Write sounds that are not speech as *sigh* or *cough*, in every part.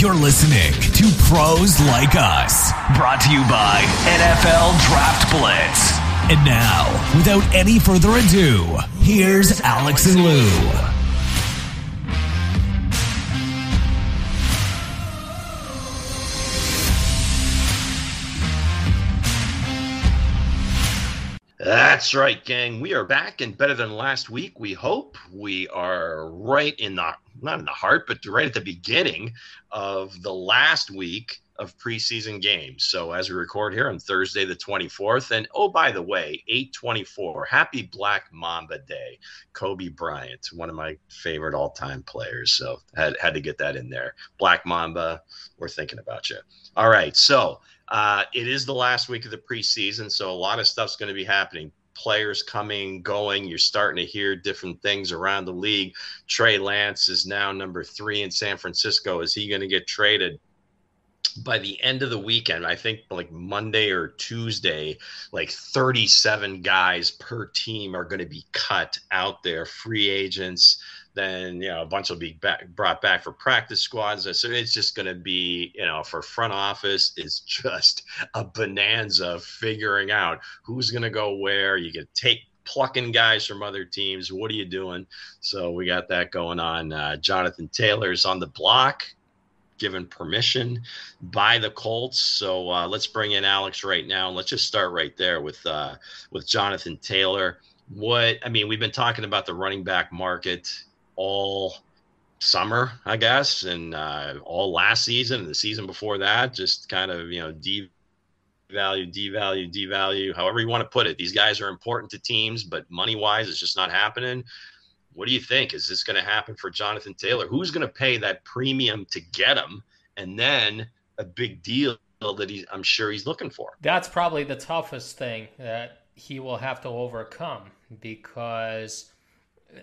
You're listening to Pros Like Us, brought to you by NFL Draft Blitz. And now, without any further ado, here's Alex and Lou. That's right, gang. We are back and better than last week. We hope we are right in the not in the heart, but right at the beginning of the last week of preseason games. So as we record here on Thursday the 24th, and oh by the way, 824, happy Black Mamba Day. Kobe Bryant, one of my favorite all-time players. So had had to get that in there. Black Mamba, we're thinking about you. All right, so uh, it is the last week of the preseason, so a lot of stuff's going to be happening. Players coming, going. You're starting to hear different things around the league. Trey Lance is now number three in San Francisco. Is he going to get traded? by the end of the weekend, I think like Monday or Tuesday, like 37 guys per team are going to be cut out there, free agents then you know a bunch will be back, brought back for practice squads. So it's just going to be you know for front office, it's *laughs* just a bonanza figuring out who's going to go where. You can take plucking guys from other teams. What are you doing? So we got that going on. Uh, Jonathan Taylor's on the block, given permission by the Colts. So uh, let's bring in Alex right now. And let's just start right there with uh, with Jonathan Taylor. What I mean, we've been talking about the running back market all summer, I guess, and uh, all last season and the season before that, just kind of, you know, devalue, devalue, devalue, however you want to put it. These guys are important to teams, but money wise, it's just not happening. What do you think? Is this going to happen for Jonathan Taylor? Who's going to pay that premium to get him? And then a big deal that he, I'm sure he's looking for. That's probably the toughest thing that he will have to overcome because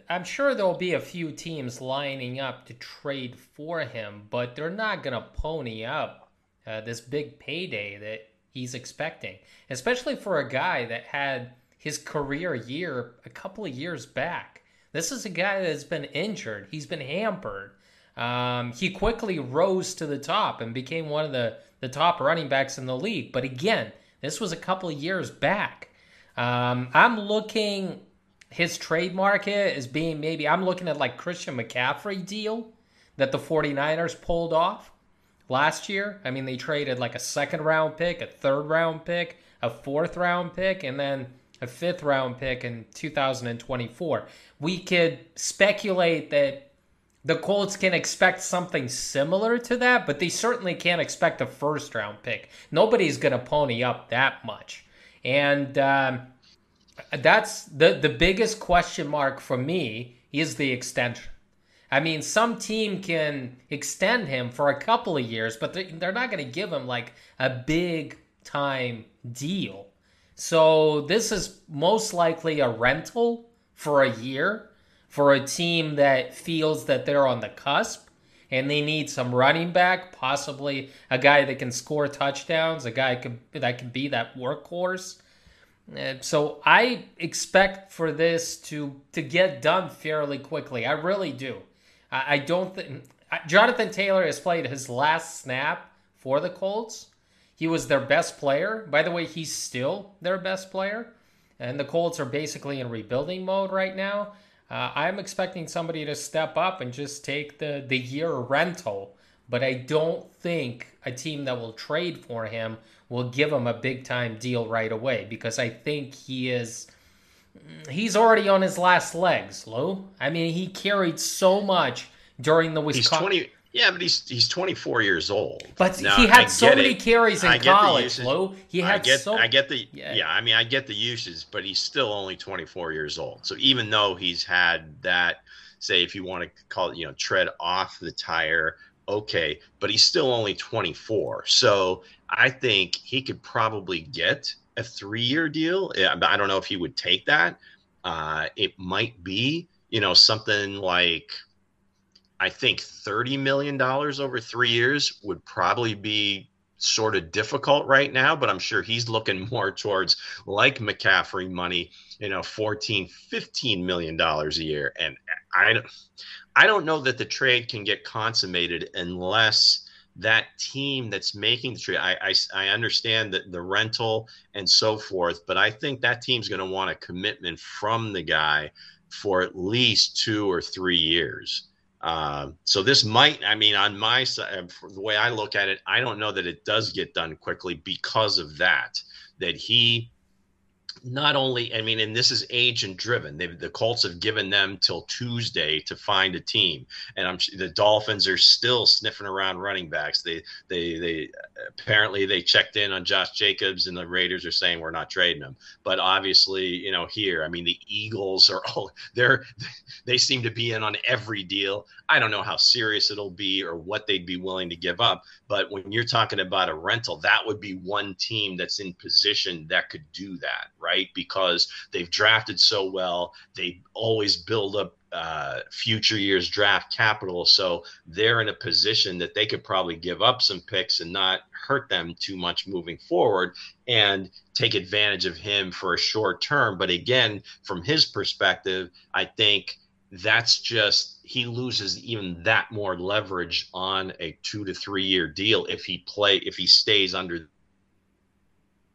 I'm sure there'll be a few teams lining up to trade for him, but they're not going to pony up uh, this big payday that he's expecting, especially for a guy that had his career year a couple of years back. This is a guy that's been injured, he's been hampered. Um, he quickly rose to the top and became one of the, the top running backs in the league. But again, this was a couple of years back. Um, I'm looking his trade market is being maybe I'm looking at like Christian McCaffrey deal that the 49ers pulled off last year. I mean, they traded like a second round pick, a third round pick, a fourth round pick, and then a fifth round pick in 2024. We could speculate that the Colts can expect something similar to that, but they certainly can't expect a first round pick. Nobody's going to pony up that much. And um, that's the the biggest question mark for me is the extension. I mean, some team can extend him for a couple of years, but they're not going to give him like a big time deal. So this is most likely a rental for a year for a team that feels that they're on the cusp and they need some running back, possibly a guy that can score touchdowns, a guy could, that can be that workhorse. So I expect for this to to get done fairly quickly. I really do. I, I don't think Jonathan Taylor has played his last snap for the Colts. He was their best player. By the way, he's still their best player. And the Colts are basically in rebuilding mode right now. Uh, I'm expecting somebody to step up and just take the, the year rental. But I don't think a team that will trade for him will give him a big time deal right away because I think he is mm, he's already on his last legs, Lou. I mean, he carried so much during the Wisconsin. He's 20, yeah, but he's he's 24 years old. But now, he had I so many it. carries in college, Lou. He had I get, so I get the yeah. yeah, I mean, I get the uses, but he's still only 24 years old. So even though he's had that say if you want to call it, you know, tread off the tire okay, but he's still only 24. So I think he could probably get a three year deal. I don't know if he would take that. Uh, it might be, you know, something like I think $30 million over three years would probably be sort of difficult right now, but I'm sure he's looking *laughs* more towards like McCaffrey money, you know, 14, 15 million dollars a year. And I I don't know that the trade can get consummated unless that team that's making the trade. I, I, I understand that the rental and so forth, but I think that team's going to want a commitment from the guy for at least two or three years. Uh, so this might, I mean, on my side, the way I look at it, I don't know that it does get done quickly because of that. That he not only, I mean, and this is agent driven. They've, the Colts have given them till Tuesday to find a team, and I'm the Dolphins are still sniffing around running backs. They they they apparently they checked in on Josh Jacobs, and the Raiders are saying we're not trading him. But obviously, you know, here, I mean, the Eagles are all *laughs* they're they seem to be in on every deal. I don't know how serious it'll be or what they'd be willing to give up. But when you're talking about a rental, that would be one team that's in position that could do that, right? Because they've drafted so well, they always build up uh, future years draft capital. So they're in a position that they could probably give up some picks and not hurt them too much moving forward and take advantage of him for a short term. But again, from his perspective, I think that's just he loses even that more leverage on a two to three year deal if he play if he stays under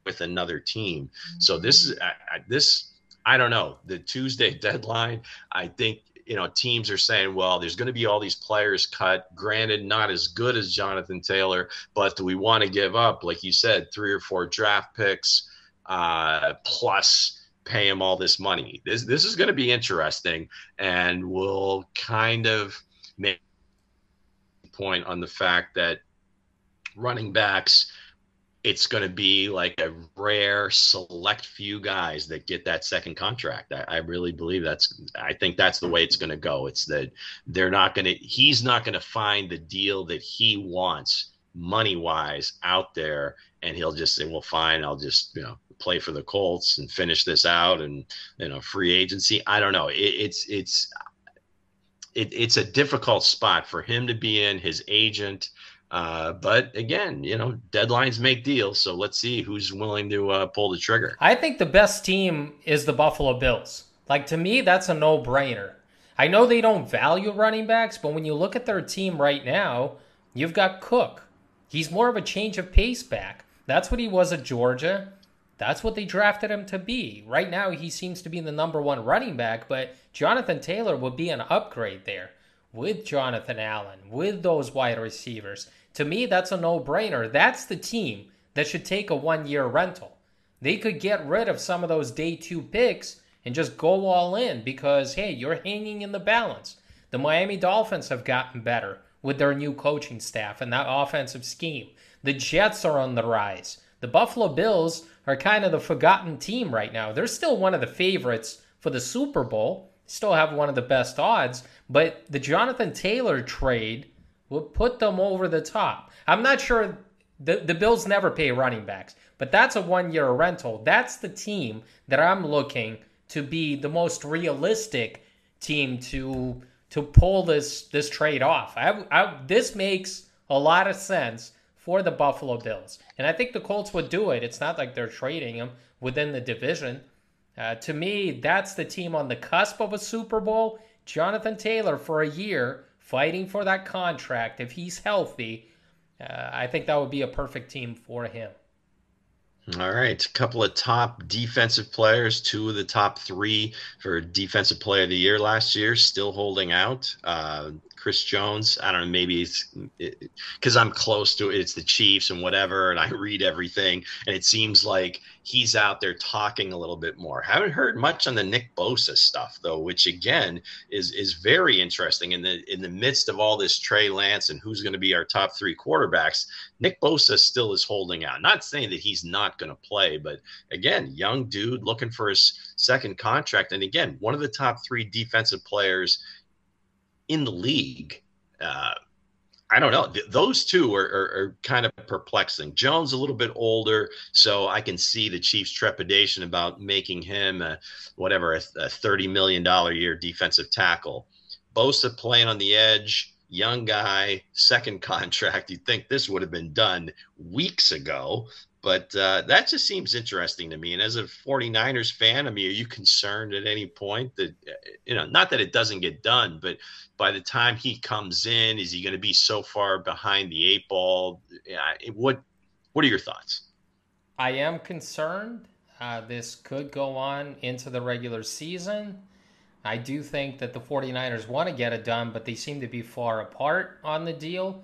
with another team. So this is I, I, this I don't know the Tuesday *laughs* deadline. I think you know teams are saying, well, there's going to be all these players cut. Granted, not as good as Jonathan Taylor, but do we want to give up, like you said, three or four draft picks uh, plus? pay him all this money. This this is going to be interesting, and we'll kind of make point on the fact that running backs it's going to be like a rare select few guys that get that second contract I, I, really believe that's i think that's the way it's going to go it's that they're not going to he's not going to find the deal that he wants money wise out there and he'll just say well fine i'll just you know play for the Colts and finish this out and you know free agency. I don't know. It, it's it's it, it's a difficult spot for him to be in. His agent. Uh, but again, you know, deadlines make deals. So let's see who's willing to uh, pull the trigger. I think the best team is the Buffalo Bills. Like to me, that's a no-brainer. I know they don't value running backs, but when you look at their team right now, you've got Cook. He's more of a change of pace back. That's what he was at Georgia. That's what they drafted him to be. Right now, he seems to be the number one running back, but Jonathan Taylor would be an upgrade there with Jonathan Allen, with those wide receivers. To me, that's a no brainer. That's the team that should take a one year rental. They could get rid of some of those day two picks and just go all in because, hey, you're hanging in the balance. The Miami Dolphins have gotten better with their new coaching staff and that offensive scheme. The Jets are on the rise. The Buffalo Bills are kind of the forgotten team right now. They're still one of the favorites for the Super Bowl, still have one of the best odds, but the Jonathan Taylor trade would put them over the top. I'm not sure the, the Bills never pay running backs, but that's a one year rental. That's the team that I'm looking to be the most realistic team to to pull this this trade off. I, I, this makes a lot of sense for the Buffalo Bills. And I think the Colts would do it. It's not like they're trading them within the division. Uh, to me, that's the team on the cusp of a Super Bowl. Jonathan Taylor for a year fighting for that contract. If he's healthy, uh, I think that would be a perfect team for him. All right, a couple of top defensive players, two of the top three for defensive player of the year last year, still holding out. Uh, Chris Jones. I don't know, maybe it's because it, I'm close to it. It's the Chiefs and whatever, and I read everything, and it seems like he's out there talking a little bit more. Haven't heard much on the Nick Bosa stuff though, which again is is very interesting. In the in the midst of all this Trey Lance and who's going to be our top three quarterbacks, Nick Bosa still is holding out. Not saying that he's not going to play, but again, young dude looking for his second contract, and again, one of the top three defensive players in the league. Uh, I don't know. Th- those two are, are, are, kind of perplexing. Jones a little bit older, so I can see the Chiefs' trepidation about making him a, whatever a, a thirty million dollar year defensive tackle. Bosa playing on the edge, young guy, second *laughs* contract. You'd think this would have been done weeks ago, But uh, that just seems interesting to me. And as a 49ers fan, I mean, are you concerned at any point that, uh, you know, not that it doesn't get done, but by the time he comes in, is he going to be so far behind the eight ball? Yeah, what, what are your thoughts? I am concerned. Uh, this could go on into the regular season. I do think that the 49ers want to get it done, but they seem to be far apart on the deal.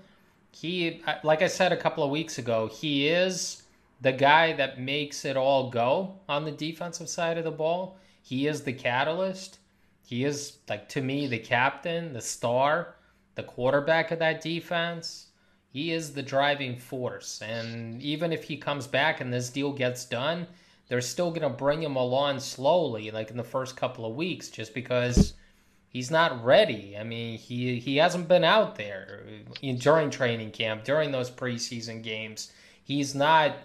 He, uh, like I said a couple of weeks ago, he is the guy that makes it all go on the defensive side of the ball. He is the catalyst. He is like to me the captain, the star, the quarterback of that defense. He is the driving force. And even if he comes back and this deal gets done, they're still going to bring him along slowly, like in the first couple of weeks, just because he's not ready. I mean, he he hasn't been out there uh, during training camp, during those preseason games. He's not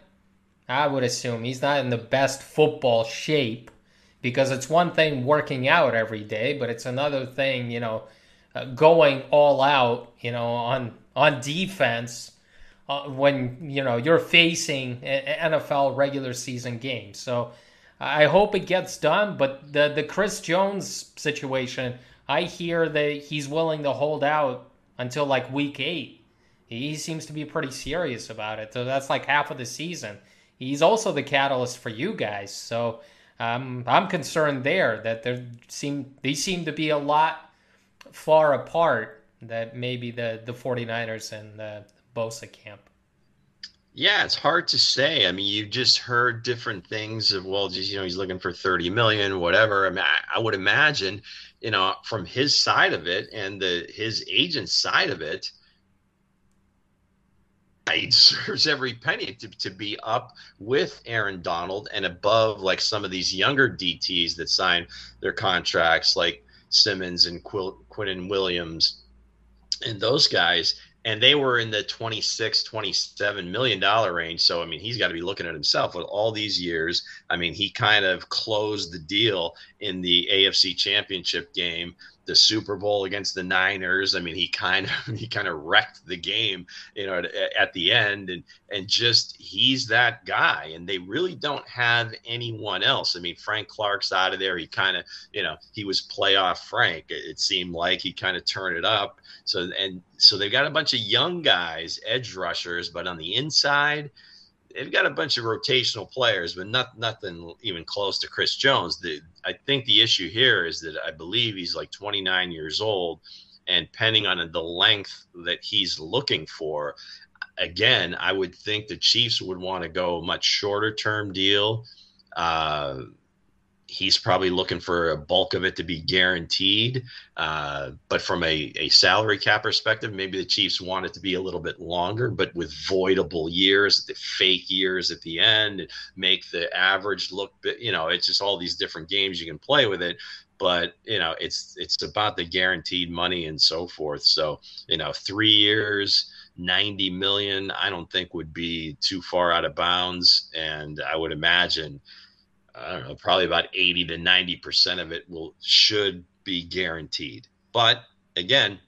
I would assume he's not in the best football shape because it's one thing working out every day, but it's another thing, you know, uh, going all out, you know, on on defense uh, when you know you're facing NFL regular season games. So I hope it gets done. But the the Chris Jones situation, I hear that he's willing to hold out until like week eight. He seems to be pretty serious about it. So that's like half of the season he's also the catalyst for you guys. So um, I'm concerned there that there seem they seem to be a lot far apart that maybe the the 49ers and the Bosa camp. Yeah, it's hard to say. I mean, you just heard different things of, well, just, you know, he's looking for 30 million, whatever. I mean, I, I would imagine, you know, from his side of it and the his agent side of it, he deserves every penny to, to be up with Aaron Donald and above like some of these younger DTs that sign their contracts like Simmons and Quil- Quinnen Williams and those guys. And they were in the 26 27 million dollar range. So i mean he's got to be looking at himself with all these years. I mean he kind of closed the deal in the afc championship game the Super Bowl against the Niners. I mean, he kind of *laughs* he kind of wrecked the game, you know, at, at, the end, and and just he's that guy, and they really don't have anyone else. I mean, Frank Clark's out of there. He kind of, you know, he was playoff Frank. It seemed like he kind of turned it up. So and so they've got a bunch of young guys, edge rushers, but on the inside they've got a bunch of rotational players, but not nothing even close to Chris Jones. The, I think the issue here is that I believe he's like 29 years old, and depending on the length that he's looking for, again, I would think the Chiefs would want to go a much shorter term deal. Uh, he's probably looking for a bulk of it to be guaranteed. Uh, but from a, a salary cap perspective, maybe the Chiefs want it to be a little bit longer, but with voidable years, the fake years at the end, make the average look, you know, it's just all these different games you can play with it. But you know, it's it's about the guaranteed money and so forth. So you know, three years. 90 million, I don't think would be too far out of bounds. And I would imagine I don't know, probably about 80 to 90% of it will should be guaranteed. But again,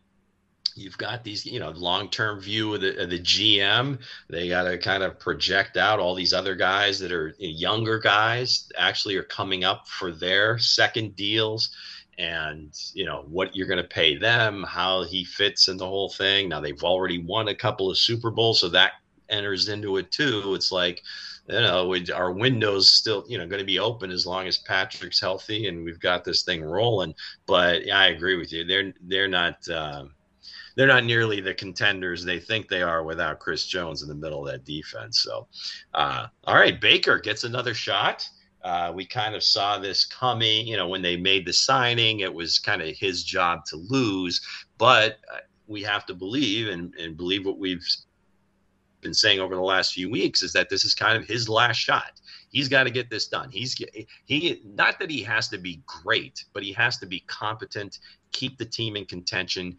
you've got these, you know, long-term view of the, of the GM. They got to kind of project out all these other guys that are younger guys actually are coming up for their second deals and you know what you're going to pay them how he fits in the whole thing now they've already won a couple of super bowls so that enters into it too it's like you know, we, our window's still, you know, going to be open as long as Patrick's healthy and we've got this thing rolling. But yeah, I agree with you. They're they're not uh, they're not nearly the contenders they think they are without Chris Jones in the middle of that defense. So, uh, all right, Baker gets another shot. Uh, we kind of saw this coming, you know, when they made the signing, it was kind of his job to lose, but uh, we have to believe and, and believe what we've been saying over the last few weeks is that this is kind of his last shot. He's got to get this done. He's he not that he has to be great, but he has to be competent, keep the team in contention,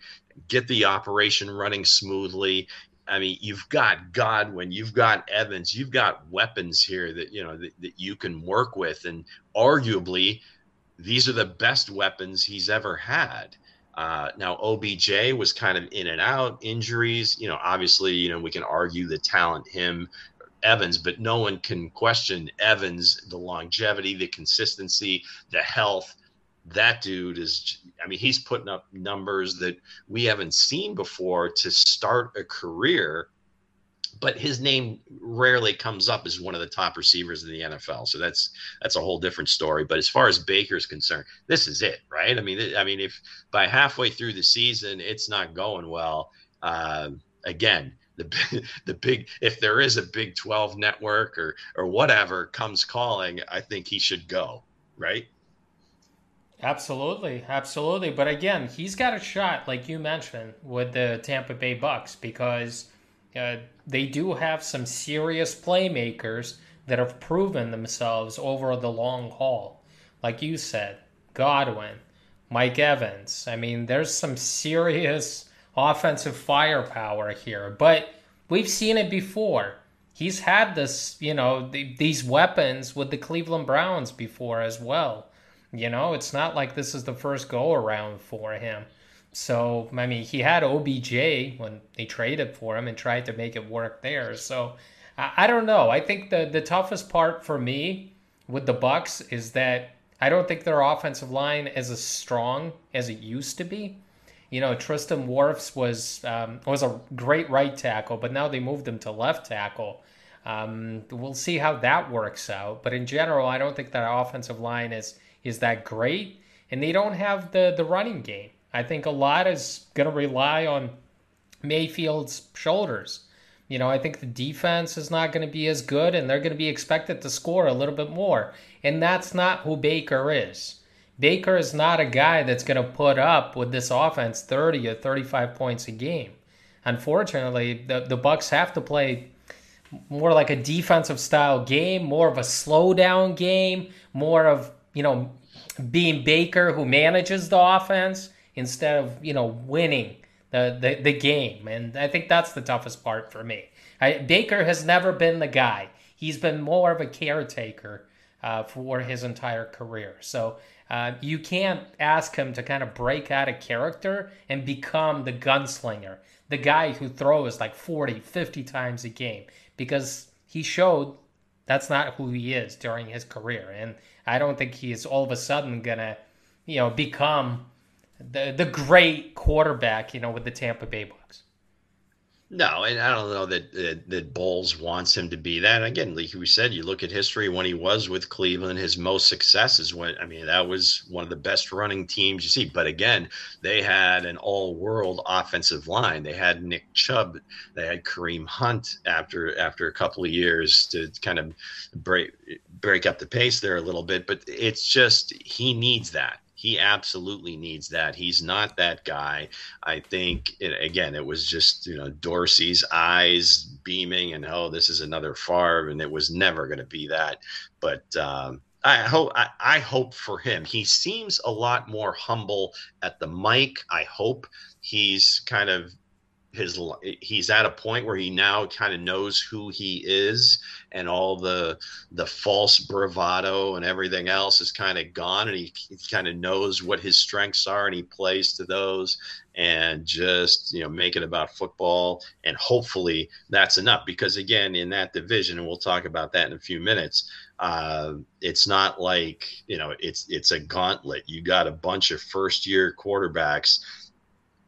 get the operation running smoothly. I mean, you've got Godwin, you've got Evans, you've got weapons here that you know that, that you can work with, and arguably, these are the best weapons he's ever had. Uh, now OBJ was kind of in and out injuries. You know, obviously, you know we can argue the talent him Evans, but no one can question Evans, the longevity, the consistency, the health. That dude is, I mean, he's putting up numbers that we haven't seen before to start a career but his name rarely comes up as one of the top receivers in the NFL. So that's that's a whole different story. But as far as Baker's concerned, this is it, right? I mean, I mean, if by halfway through the season it's not going well, uh, again, the *laughs* the big if there is a Big Twelve network or or whatever comes calling, I think he should go, right? Absolutely, absolutely. But again, he's got a shot, like you mentioned, with the Tampa Bay Bucks because uh, they do have some serious playmakers that have proven themselves over the long haul. Like you said, Godwin, Mike Evans. I mean, there's some serious offensive firepower here, but we've seen it before. He's had this, you know, th- these weapons with the Cleveland Browns before as well. You know, it's not like this is the first go around for him. So, I mean, he had OBJ when they traded for him and tried to make it work there. So, I, I don't know. I think the, the toughest part for me with the Bucks is that I don't think their offensive line is as strong as it used to be. You know, Tristan Wirfs was um, was a great right tackle, but now they moved him to left tackle. Um, we'll see how that works out. But in general, I don't think that offensive line is is that great, and they don't have the the running game. I think a lot is going to rely on Mayfield's shoulders. You know, I think the defense is not going to be as good, and they're going to be expected to score a little bit more. And that's not who Baker is. Baker is not a guy that's going to put up with this offense 30 or 35 points a game. Unfortunately, the, the Bucks have to play more like a defensive style game, more of a slow down game, more of, you know, being Baker who manages the offense instead of you know winning the, the, the game. And I think that's the toughest part for me. I, Baker has never been the guy. He's been more of a caretaker uh, for his entire career. So uh, you can't ask him to kind of break out of character and become the gunslinger, the guy who throws like 40, 50 times a game, because he showed that's not who he is during his career. And I don't think he is all of a sudden going to, you know, become the the great quarterback, you know, with the Tampa Bay Bucks. No, and I don't know that, that that Bowles wants him to be that. Again, like we said, you look at history when he was with Cleveland, his most successes when I mean that was one of the best running teams you see. But again, they had an all-world offensive line. They had Nick Chubb, they had Kareem Hunt after after a couple of years to kind of break break up the pace there a little bit. But it's just he needs that he absolutely needs that. He's not that guy. I think it, again, it was just you know Dorsey's eyes beaming, and oh, this is another Favre, and it was never going to be that. But um, I hope I, I, hope for him. He seems a lot more humble at the mic. I hope he's kind of his he's at a point where he now kind of knows who he is and all the the false bravado and everything else is kind of gone and he, he kind of knows what his strengths are and he plays to those and just you know make it about football and hopefully that's enough because again in that division and we'll talk about that in a few minutes uh, it's not like you know it's it's a gauntlet. You got a bunch of first year quarterbacks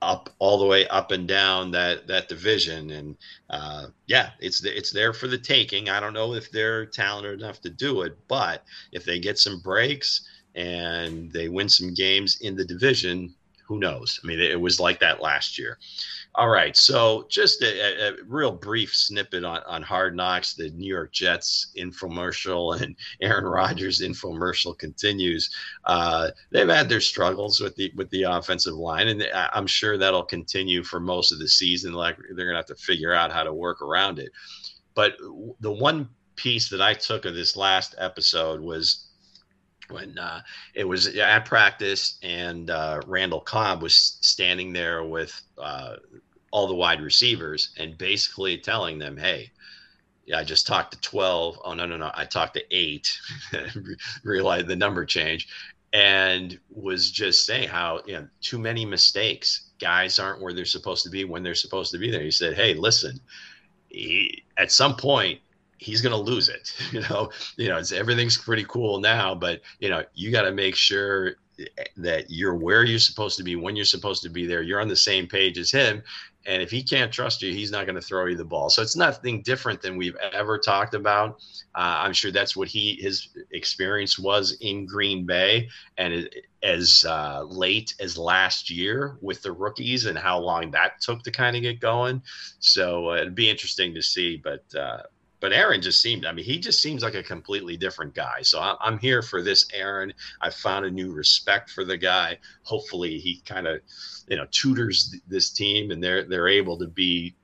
up all the way up and down that that division. And uh, yeah it's it's there for the taking. I don't know if they're talented enough to do it but if they get some breaks and they win some games in the division who knows? I mean it was like that last year all right, so just a, a, real brief snippet on, on Hard Knocks. The New York Jets infomercial *laughs* and Aaron Rodgers infomercial continues. Uh, they've had their struggles with the with the offensive line, and I'm sure that'll continue for most of the season. Like they're gonna have to figure out how to work around it. But the one piece that I took of this last episode was when uh, it was at practice and uh, Randall Cobb was standing there with uh, all the wide receivers and basically telling them, hey, yeah, I just talked to 12. Oh, no, no, no. I talked to eight, *laughs* realized the number change, and was just saying how, you know, too many mistakes. Guys aren't where they're supposed to be when they're supposed to be there. He said, hey, listen, he, at some point, he's going to lose it. *laughs* You know, you know, it's everything's pretty cool now, but you know, you got to make sure that you're where you're supposed to be when you're supposed to be there. You're on the same page as him, and if he can't trust you, he's not going to throw you the ball. So it's nothing different than we've ever talked about. Uh, I'm sure that's what he his experience was in Green Bay, and as uh, late as last year with the rookies and how long that took to kind of get going. So uh, it'd be interesting to see, but uh, but Aaron just seemed, I mean, he just seems like a completely different guy. So I'm here for this Aaron. I found a new respect for the guy. Hopefully he kind of, you know, tutors this team and they're, they're able to be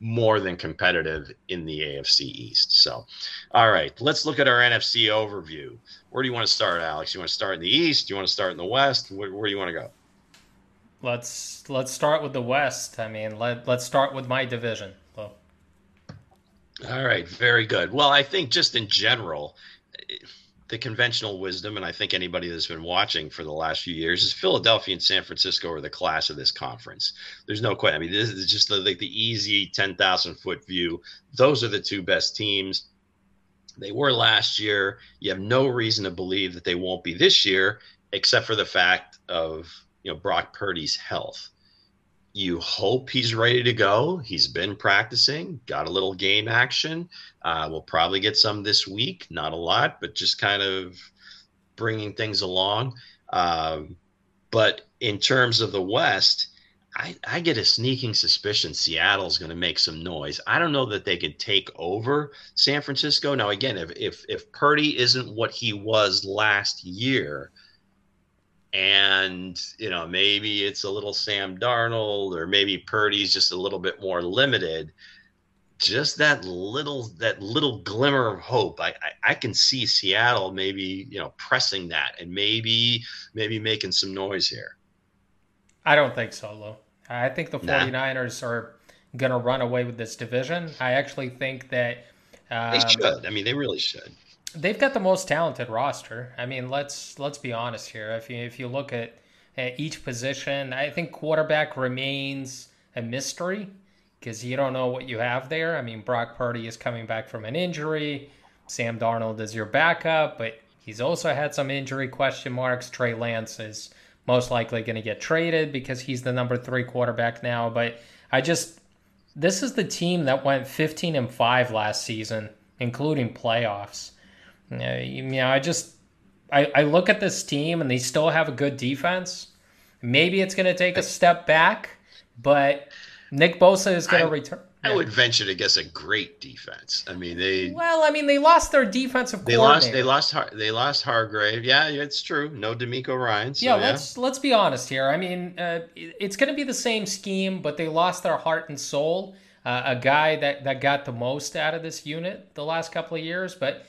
more than competitive in the AFC East. So, all right, let's look at our NFC overview. Where do you want to start, Alex? You want to start in the East? You want to start in the West? Where, where do you want to go? Let's let's start with the West. I mean, let let's start with my division. All right, very good. Well, I think just in general, the conventional wisdom, and I think anybody that's been watching for the last few years, is Philadelphia and San Francisco are the class of this conference. There's no question. I mean, this is just the, like the easy 10,000 foot view. Those are the two best teams. They were last year. You have no reason to believe that they won't be this year, except for the fact of you know Brock Purdy's health you hope he's ready to go. He's been practicing, got a little game action. Uh, we'll probably get some this week, not a lot, but just kind of bringing things along. Um, but in terms of the West, I, I get a sneaking suspicion Seattle's going to make some noise. I don't know that they can take over San Francisco. Now, again, if, if if Purdy isn't what he was last year, and you know maybe it's a little Sam Darnold or maybe Purdy's just a little bit more limited. Just that little that little glimmer of hope. I, I, I can see Seattle maybe you know pressing that and maybe maybe making some noise here. I don't think so, Lou. I think the 49ers nah. are going to run away with this division. I actually think that um, they should. I mean, they really should they've got the most talented roster. I mean, let's let's be honest here. If you if you look at, at each position, I think quarterback remains a mystery because you don't know what you have there. I mean, Brock Purdy is coming back from an injury. Sam Darnold is your backup, but he's also had some injury question marks. Trey Lance is most likely going to get traded because he's the number three quarterback now. But I just this is the team that went 15 and 5 last season, including playoffs. Yeah, you know, I just I, I look at this team and they still have a good defense. Maybe it's going to take a step back, but Nick Bosa is going to return. I would venture to guess a great defense. I mean, they. Well, I mean, they lost their defensive. They lost. They lost. They lost Hargrave. Yeah, it's true. No DeMeco Ryan. So, yeah, let's yeah. let's be honest here. I mean, uh, it's going to be the same scheme, but they lost their heart and soul. Uh, a guy that that got the most out of this unit the last couple of years, but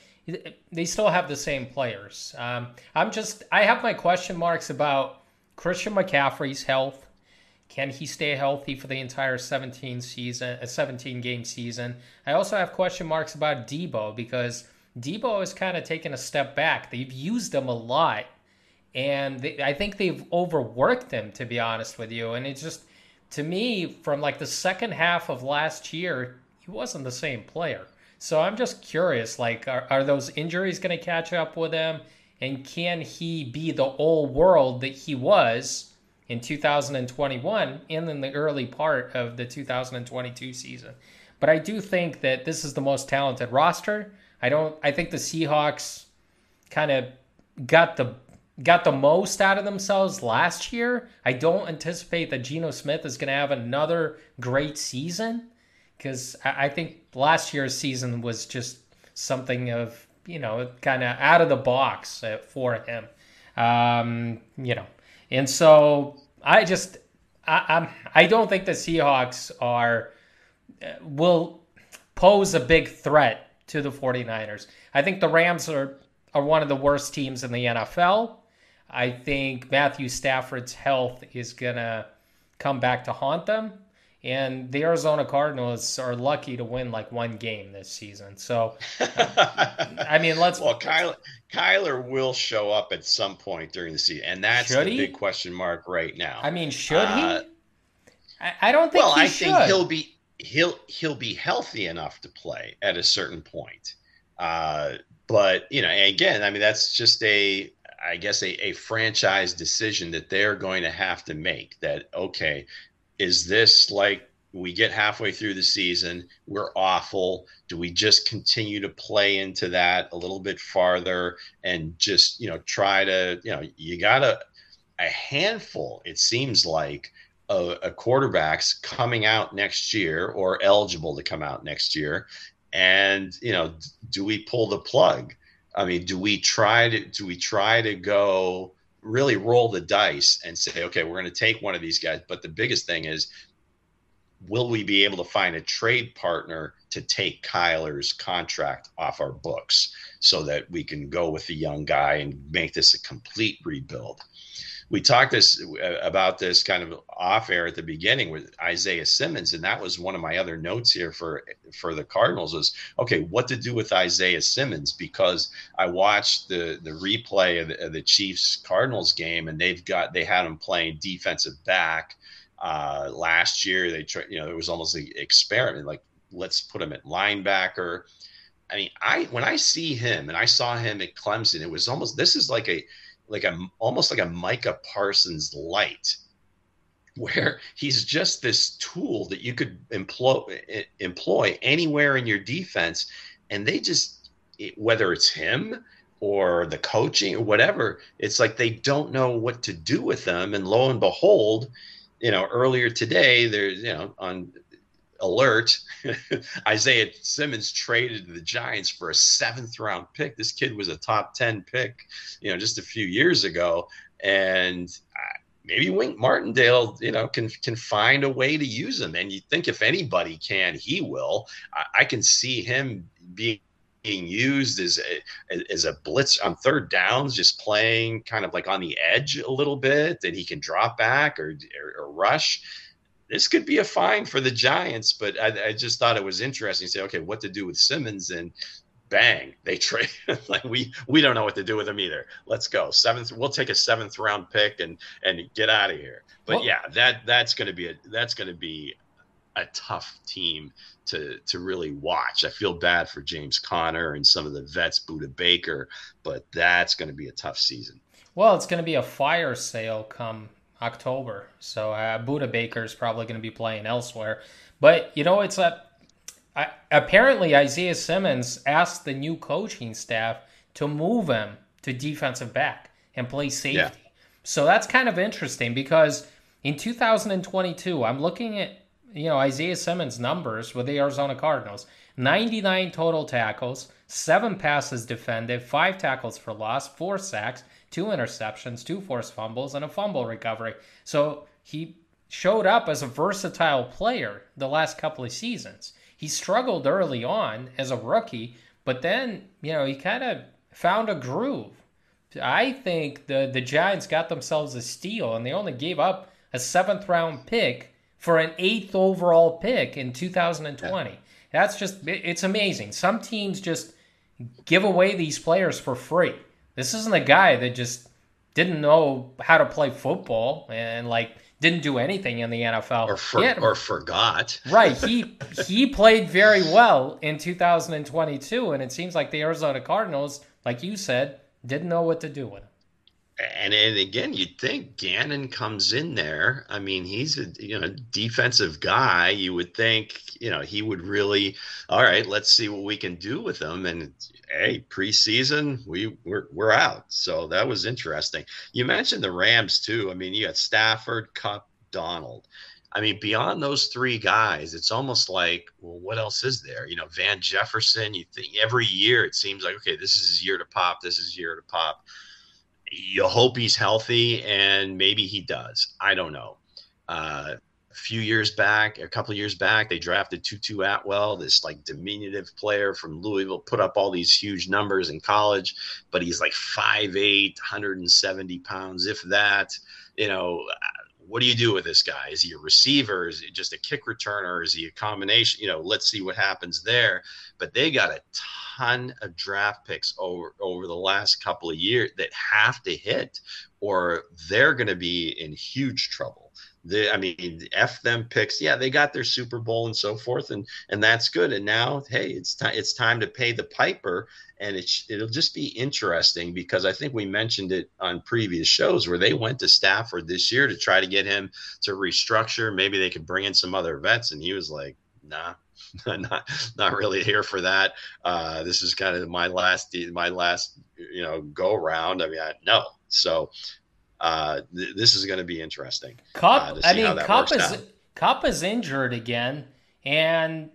they still have the same players. Um, I'm just I have my question marks about Christian McCaffrey's health. Can he stay healthy for the entire 17 season, a 17 game season? I also have question marks about Debo because Debo has kind of taken a step back. They've used him a lot, and they, I think they've overworked him to be honest with you. And it's just to me from like the second half of last year, he wasn't the same player. So I'm just curious, like, are, are those injuries going to catch up with him? And can he be the old world that he was in 2021 and in the early part of the 2022 season? But I do think that this is the most talented roster. I don't. I think the Seahawks kind of got the got the most out of themselves last year. I don't anticipate that Geno Smith is going to have another great season because I think last year's season was just something of you know kind of out of the box uh, for him, um, you know, and so I just I, I'm I don't think the Seahawks are uh, will pose a big threat to the 49ers. I think the Rams are are one of the worst teams in the NFL. I think Matthew Stafford's health is gonna come back to haunt them. And the Arizona Cardinals are lucky to win like one game this season. So, *laughs* I mean, let's. Well, Kyler, Kyler will show up at some point during the season, and that's should the he? big question mark right now. I mean, should uh, he? I, I, don't think. Well, I should. think he'll be. he'll he'll be healthy enough to play at a certain point. Uh, but you know, again, I mean, that's just a I guess a, a franchise decision that they're going to have to make. That okay, is this like we get halfway through the season, we're awful. Do we just continue to play into that a little bit farther and just, you know, try to, you know, you got a, a handful, it seems like, of, quarterbacks coming out next year or eligible to come out next year. And, you know, do we pull the plug? I mean, do we try to, do we try to go, really roll the dice and say, okay, we're going to take one of these guys. But the biggest thing is, will we be able to find a trade partner to take Kyler's contract off our books so that we can go with the young guy and make this a complete rebuild? We talked this uh, about this kind of off air at the beginning with Isaiah Simmons, and that was one of my other notes here for for the Cardinals was okay, what to do with Isaiah Simmons because I watched the the replay of the, of the Chiefs Cardinals game, and they've got they had him playing defensive back uh, last year, they tried, you know, it was almost an experiment. Like, let's put him at linebacker. I mean, I when I see him and I saw him at Clemson, it was almost this is like a like a almost like a Micah Parsons light, where *laughs* he's just this tool that you could employ employ anywhere in your defense, and they just whether it's him or the coaching or whatever, it's like they don't know what to do with them, and lo and behold, you know, earlier today, there's, you know, on alert, *laughs* Isaiah Simmons traded the Giants for a seventh round pick. This kid was a top 10 pick, you know, just a few years ago. And uh, maybe Wink Martindale, you know, can can find a way to use him. And you think if anybody can, he will. I, I can see him being being used as a, as a blitz on third downs, just playing kind of like on the edge a little bit, and he can drop back or, or, or rush. This could be a fine for the Giants, but I, I just thought it was interesting. To say, okay, what to do with Simmons, and bang, they trade. *laughs* like we we don't know what to do with him either. Let's go seventh. We'll take a seventh round pick and and get out of here. But well, yeah, that that's going to be a that's going to be a tough team to to really watch. I feel bad for James Conner and some of the vets, Budda Baker, but that's going to be a tough season. Well, it's going to be a fire sale come October, so uh, Budda Baker is probably going to be playing elsewhere. But you know, it's a I, apparently Isaiah Simmons asked the new coaching staff to move him to defensive back and play safety. Yeah. So that's kind of interesting because in 2022, I'm looking at you know, Isaiah Simmons' numbers with the Arizona Cardinals 99 total tackles, seven passes defended, five tackles for loss, four sacks, two interceptions, two forced fumbles, and a fumble recovery. So he showed up as a versatile player the last couple of seasons. He struggled early on as a rookie, but then, you know, he kind of found a groove. I think the, the Giants got themselves a steal, and they only gave up a seventh round pick for an eighth overall pick in 2020. Yeah. That's just, it's amazing. Some teams just give away these players for free. This isn't a guy that just didn't know how to play football and like didn't do anything in the NFL or, for, had, or forgot. right. He *laughs* he played very well in 2022 and it seems like the Arizona Cardinals, like you said, didn't know what to do with him and, and again, you'd think Gannon comes in there. I mean, he's a you know defensive guy. You would think you know he would really. All right, let's see what we can do with him. And hey, preseason, we we're we're out. So that was interesting. You mentioned the Rams too. I mean, you got Stafford, Kupp, Donald. I mean, beyond those three guys, it's almost like, well, what else is there? You know, Van Jefferson. You think every year it seems like, okay, this is his year to pop. This is year to pop you hope he's healthy, and maybe he does. I don't know. Uh, few years back, a couple years back, they drafted Tutu Atwell, this like diminutive player from Louisville, put up all these huge numbers in college, but he's like 5'8, 170 pounds, if that. You know, uh, what do you do with this guy? Is he a receiver? Is he just a kick returner? Is he a combination? You know, let's see what happens there. But they got a ton of draft picks over over the last couple of years that have to hit, or they're going to be in huge trouble. The, I mean, f them picks. Yeah, they got their Super Bowl and so forth, and and that's good. And now, hey, it's time. It's time to pay the piper, and it it'll just be interesting because I think we mentioned it on previous shows where they went to Stafford this year to try to get him to restructure. Maybe they could bring in some other vets, and he was like, nah. *laughs* not not really here for that. Uh, this is kind of my last my last you know go round. I mean, I, no. So uh, th- this is going to be interesting. Kupp, uh, I mean, Kupp is out. Kupp is injured again, and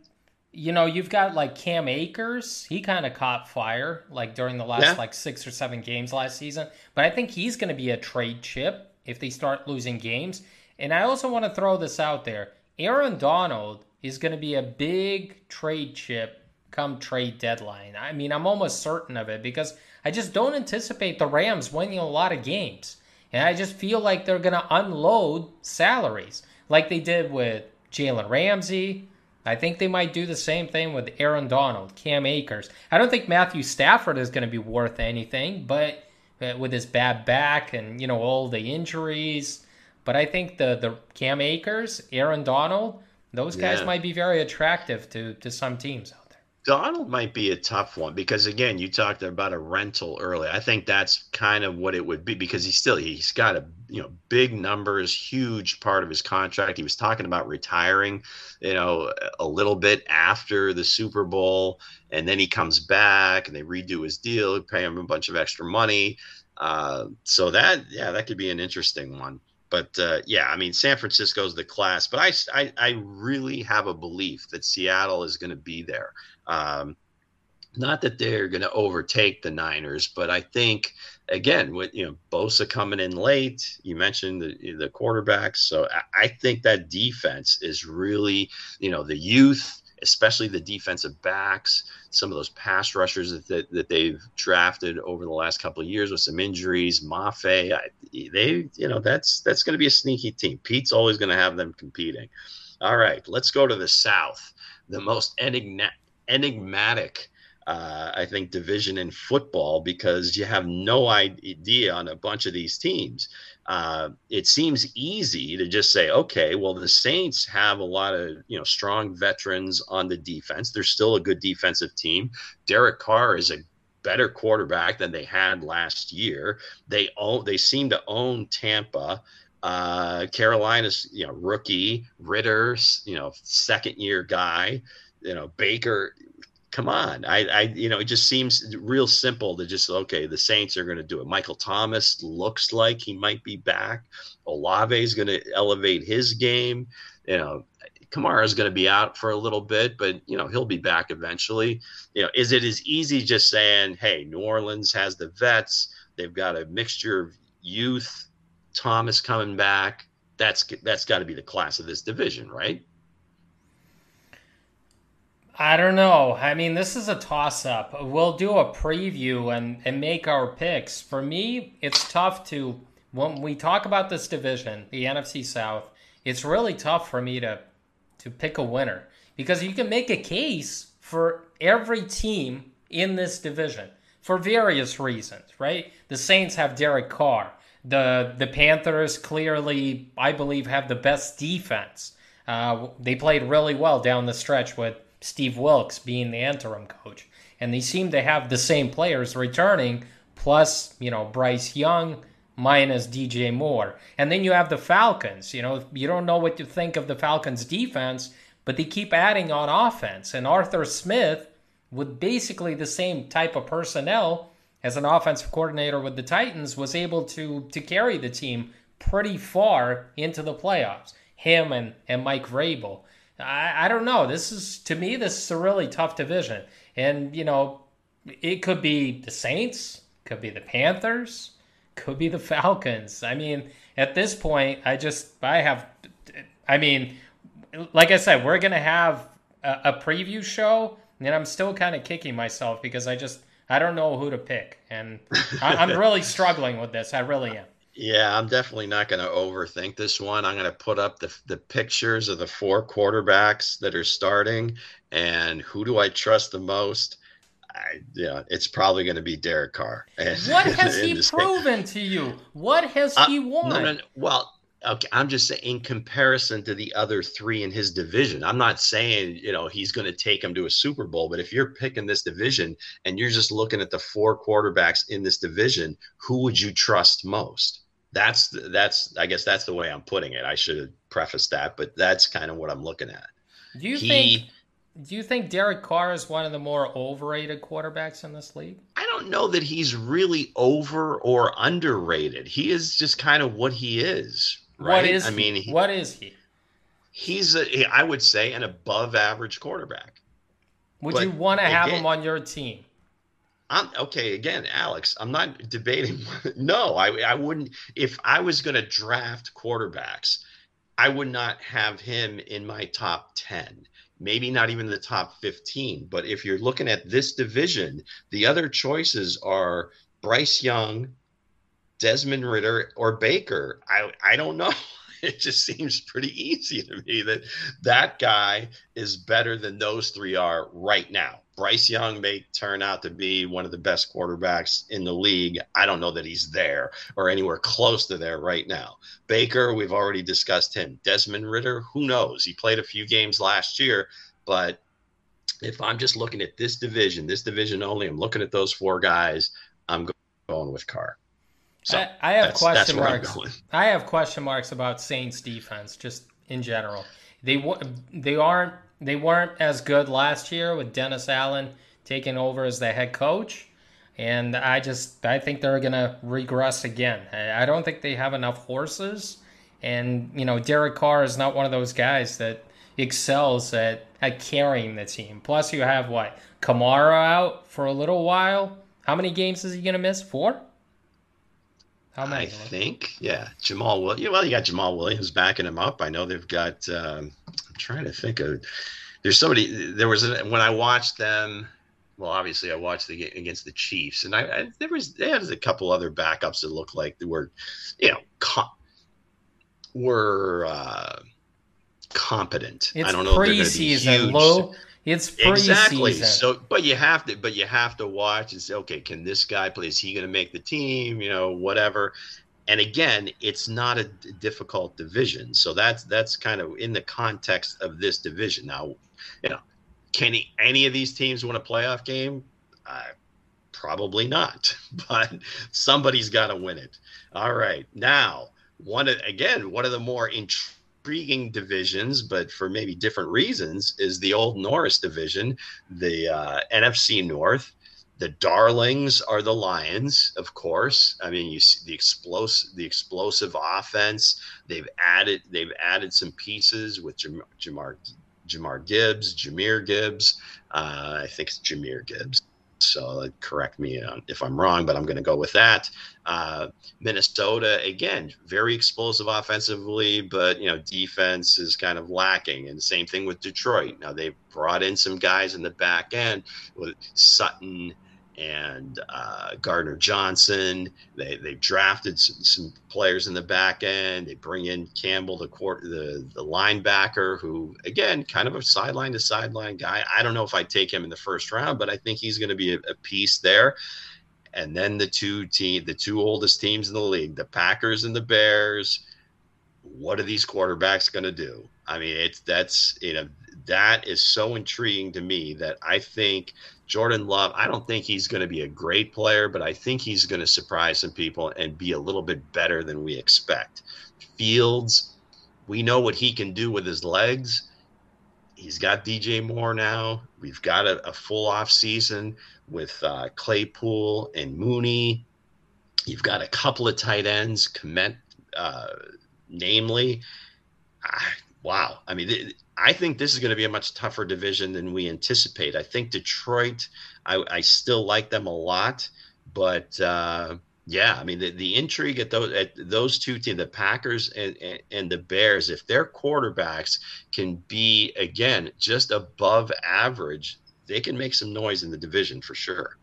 you know you've got like Cam Akers. He kind of caught fire like during the last yeah. like six or seven games last season, but I think he's going to be a trade chip if they start losing games. And I also want to throw this out there: Aaron Donald is going to be a big trade chip come trade deadline. I mean, I'm almost certain of it because I just don't anticipate the Rams winning a lot of games. And I just feel like they're going to unload salaries like they did with Jalen Ramsey. I think they might do the same thing with Aaron Donald, Cam Akers. I don't think Matthew Stafford is going to be worth anything, but uh, with his bad back and you know all the injuries, but I think the the Cam Akers, Aaron Donald, those guys yeah. might be very attractive to to some teams. Donald might be a tough one because again, you talked about a rental earlier. I think that's kind of what it would be because he's still he's got a you know big numbers, huge part of his contract. He was talking about retiring, you know, a little bit after the Super Bowl, and then he comes back and they redo his deal, pay him a bunch of extra money. Uh, so that yeah, that could be an interesting one but uh, yeah, I mean, San Francisco's the class, but I, I, I really have a belief that Seattle is going to be there. Um, not that they're going to overtake the Niners, but I think again with you know Bosa coming in late, you mentioned the the quarterbacks, so I, I think that defense is really you know the youth especially the defensive backs, some of those pass rushers that, that, that they've drafted over the last couple of years with some injuries. Mafe, I, they, you know, that's that's going to be a sneaky team. Pete's always going to have them competing. All right, let's go to the South, the most enigma- enigmatic uh, I think, division in football because you have no idea on a bunch of these teams. Uh, it seems easy to just say, okay, well, the Saints have a lot of you know strong veterans on the defense. They're still a good defensive team. Derek Carr is a better quarterback than they had last year. They own, they seem to own Tampa. Uh, Carolina's you know rookie Ridder, you know second year guy. You know Baker come on. I, I, you know, it just seems real simple to just okay. The Saints are going to do it. Michael Thomas looks like he might be back. Olave is going to elevate his game. You know, Kamara is going to be out for a little bit, but you know he'll be back eventually. You know, is it as easy just saying, "Hey, New Orleans has the vets. They've got a mixture of youth. Thomas coming back. That's that's got to be the class of this division, right?" I don't know. I mean, this is a toss up. We'll do a preview and, and make our picks. For me, it's tough to, when we talk about this division, the NFC South, it's really tough for me to, to pick a winner because you can make a case for every team in this division for various reasons, right? The Saints have Derek Carr. The the Panthers clearly, I believe, have the best defense. Uh, they played really well down the stretch with Steve Wilks being the interim coach. And they seem to have the same players returning, plus, you know, Bryce Young minus DJ Moore. And then you have the Falcons. You know, you don't know what to think of the Falcons defense, but they keep adding on offense. And Arthur Smith, with basically the same type of personnel as an offensive coordinator with the Titans, was able to to carry the team pretty far into the playoffs. Him and, and Mike Vrabel. I, I don't know. This is to me this is a really tough division, and you know, it could be the Saints, could be the Panthers, could be the *laughs* Falcons. I mean, at this point, I just I have, I mean, like I said, we're gonna have a, a preview show, and I'm still kind of kicking myself because I just I don't know who to pick, and I, I'm *laughs* really struggling with this. I really am. Yeah, I'm definitely not going to overthink this one. I'm going to put up the the pictures of the four quarterbacks that are starting, and who do I trust the most? I, yeah, it's probably going to be Derek Carr. And, *laughs* what has he proven to you? What has uh, he won? No, no, no, well, okay, I'm just saying in comparison to the other three in his division. I'm not saying, you know, he's going to take him to a Super Bowl, but if you're picking this division and you're just looking at the four quarterbacks in this division, who would you trust most? That's that's I guess that's the way I'm putting it. I should have prefaced that, but that's kind of what I'm looking at. Do you he, think do you think Derek Carr is one of the more overrated quarterbacks in this league? I don't know that he's really over or underrated. He is just kind of what he is. Right? What is? I he? mean, he, what is he? He's a, I would say an above average quarterback. Would but you want to have him on your team? I'm okay. Again, Alex, I'm not debating. *laughs* no, I, I wouldn't. If I was going to draft quarterbacks, I would not have him in my top 10 maybe not even the top 15. But if you're looking at this division, the other choices are Bryce Young, Desmond Ridder, or Baker. I, I don't know. *laughs* It just seems pretty easy to me that that guy is better than those three are right now. Bryce Young may turn out to be one of the best quarterbacks in the league. I don't know that he's there or anywhere close to there right now. Baker, we've already discussed him. Desmond Ridder, who knows? He played a few games last year, but if I'm just looking at this division, this division only, I'm looking at those four guys, I'm going with Carr. So I, I have that's, question that's marks. *laughs* I have question marks about Saints defense just in general. They they aren't they weren't as good last year with Dennis Allen taking over as the head coach. And I just I think they're gonna regress again. I don't think they have enough horses. And you know, Derek Carr is not one of those guys that excels at, at carrying the team. Plus you have what? Kamara out for a little while. How many games is he gonna miss? Four? How many? I think, yeah. Jamaal Williams. Well, you got Jamaal Williams backing him up. I know they've got. Um, I'm trying to think of. There's somebody. There was a, when I watched them. Well, obviously, I watched the game against the Chiefs, and I, I there was they had a couple other backups that looked like they were, you know, com- were uh, competent. It's I don't know preseason, low. It's preseason. Exactly. So, but you have to, but you have to watch and say, okay, can this guy play? Is he going to make the team? You know, whatever. And again, it's not a difficult division, so that's that's kind of in the context of this division. Now, you know, can he, any of these teams win a playoff game? Uh, probably not, *laughs* but somebody's got to win it. All right, now one of, again, one of the more intriguing intriguing divisions, but for maybe different reasons, is the old Norris division, the uh, NFC North. The darlings are the Lions, of course. I mean, you see the explosive, the explosive offense. They've added, they've added some pieces with Jam- Jamar, Jamar Gibbs, Jahmyr Gibbs. Uh, I think it's Jahmyr Gibbs. So correct me if I'm wrong, but I'm going to go with that. Uh, Minnesota again, very explosive offensively, but you know defense is kind of lacking. And same thing with Detroit. Now they've brought in some guys in the back end with Sutton and uh, Gardner Johnson. They they drafted some, some, players in the back end. They bring in Campbell, the court, the the linebacker, who again kind of a sideline to sideline guy. I don't know if I take him in the first round, but I think he's going to be a, a piece there. And then the two team, the two oldest teams in the league, the Packers and the Bears. What are these quarterbacks going to do? I mean, it's that's you know that is so intriguing to me that I think Jordan Love, I don't think he's going to be a great player, but I think he's going to surprise some people and be a little bit better than we expect. Fields, we know what he can do with his legs. He's got DJ Moore now. We've got a, a full off season with uh, Claypool and Mooney. You've got a couple of tight ends, Kmet, uh, namely. Ah, wow. I mean, I think this is going to be a much tougher division than we anticipate. I think Detroit, I, I still like them a lot, but uh, yeah, I mean the, the intrigue at those at those two teams, the Packers and, and, and the Bears, if their quarterbacks can be again just above average, they can make some noise in the division for sure.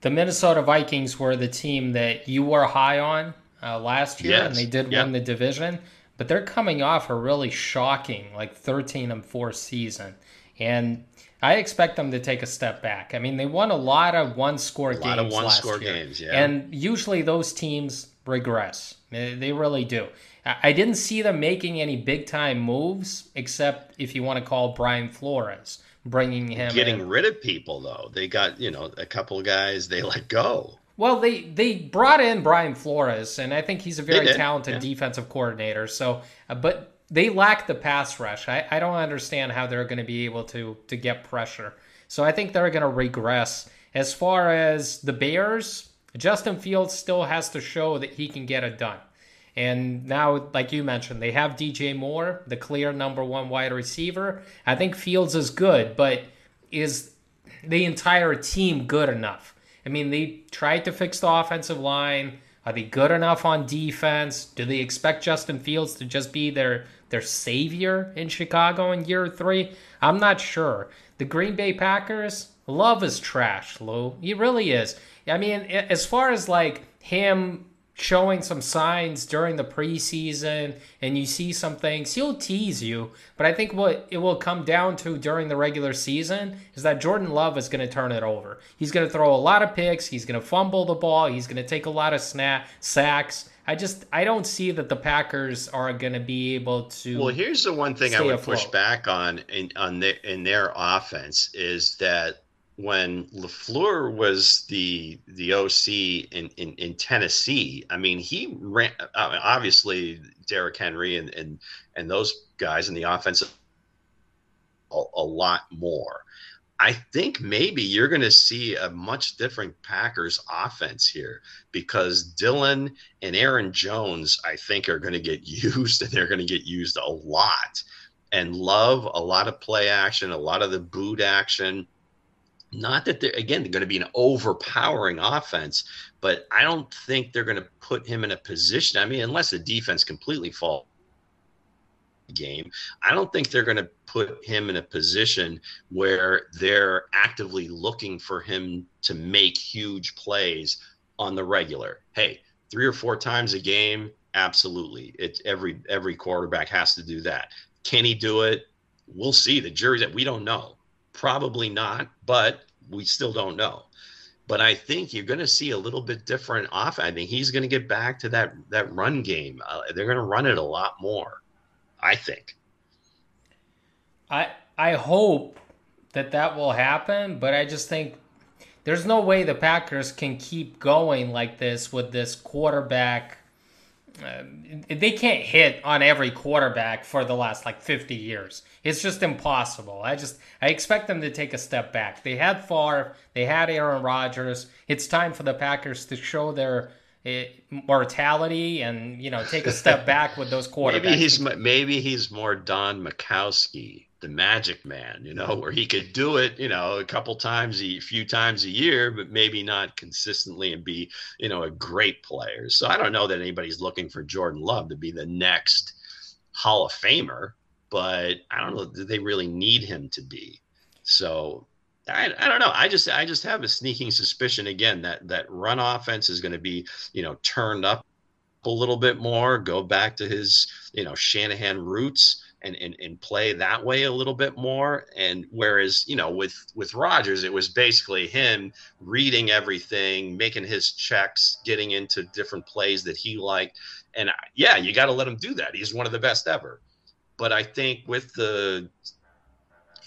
The Minnesota Vikings were the team that you were high on uh, last year, yes. and they did yep. win the division but they're coming off a really shocking like 13 and 4 season and I expect them to take a step back. I mean, they won a lot of one score games. A lot of one score year, games, yeah. And usually those teams regress. They really do. I didn't see them making any big time moves, except if you want to call Brian Flores, bringing him getting in. rid of people though. They got you know a couple of guys they let go. Well, they they brought in Brian Flores, and I think he's a very talented yeah. defensive coordinator. So, uh, but they lack the pass rush. I, I don't understand how they're going to be able to to get pressure. So I think they're going to regress. As far as the Bears, Justin Fields still has to show that he can get it done. And now, like you mentioned, they have DJ Moore, the clear number one wide receiver. I think Fields is good, but is the entire team good enough? I mean, they tried to fix the offensive line. Are they good enough on defense? Do they expect Justin Fields to just be their their savior in Chicago in year three? I'm not sure. The Green Bay Packers, love is trash, Lou. He really is. I mean, as far as like him showing some signs during the preseason and you see some things, he'll tease you. But I think what it will come down to during the regular season is that Jordan Love is going to turn it over. He's going to throw a lot of picks. He's going to fumble the ball. He's going to take a lot of snap sacks. I just I don't see that the Packers are going to be able to. Well, here's the one thing I would afloat. push back on in on their in their offense is that when Lafleur was the the OC in, in, in Tennessee, I mean he ran uh, obviously Derrick Henry and and and those guys in the offense a, a lot more. I think maybe you're going to see a much different Packers offense here because Dillon and Aaron Jones, I think, are going to get *laughs* used and they're going to get used a lot. And love a lot of play action, a lot of the boot action. Not that they're, again, they're going to be an overpowering offense, but I don't think they're going to put him in a position. I mean, unless the defense completely falls game. I don't think they're going to put him in a position where they're actively looking for him to make huge plays on the regular. Hey, three or four times a game, absolutely. It every every quarterback has to do that. Can he do it? We'll see. The jury's that we don't know. Probably not, but we still don't know. But I think you're going to see a little bit different off. I think he's going to get back to that that run game. Uh, they're going to run it a lot more. I think. I I hope that that will happen, but I just think there's no way the Packers can keep going like this with this quarterback. Uh, they can't hit on every quarterback for the last like 50 years. It's just impossible. I just I expect them to take a step back. They had Favre, they had Aaron Rodgers. It's time for the Packers to show their uh, mortality and you know take a step *laughs* back with those quarterbacks. Maybe he's maybe he's more Don Majkowski, the Magic Man, you know, where he could do it, you know, a couple times, a few times a year, but maybe not consistently and be, you know, a great player. So I don't know that anybody's looking for Jordan Love to be the next Hall of Famer, but I don't know that they really need him to be. So I, I don't know. I just I just have a sneaking suspicion again that that run offense is going to be you know turned up a little bit more, go back to his you know Shanahan roots and and, and play that way a little bit more. And whereas you know with with Rodgers, it was basically him reading everything, making his checks, getting into different plays that he liked. And yeah, you got to let him do that. He's one of the best ever. But I think with the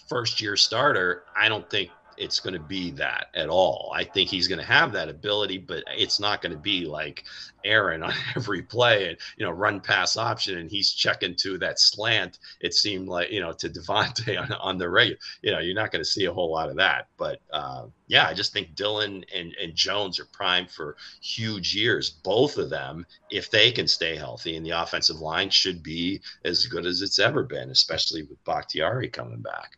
first year starter, I don't think it's going to be that at all. I think he's going to have that ability, but it's not going to be like Aaron on *laughs* every play and you know run pass option and he's checking to that slant. It seemed like you know to Davante *laughs* on, on the regular. You know you're not going to see a whole lot of that. But uh, yeah, I just think Dillon and, and Jones are primed for huge years. Both of them, if they can stay healthy, and the offensive line should be as good as it's ever been, especially with Bakhtiari coming back.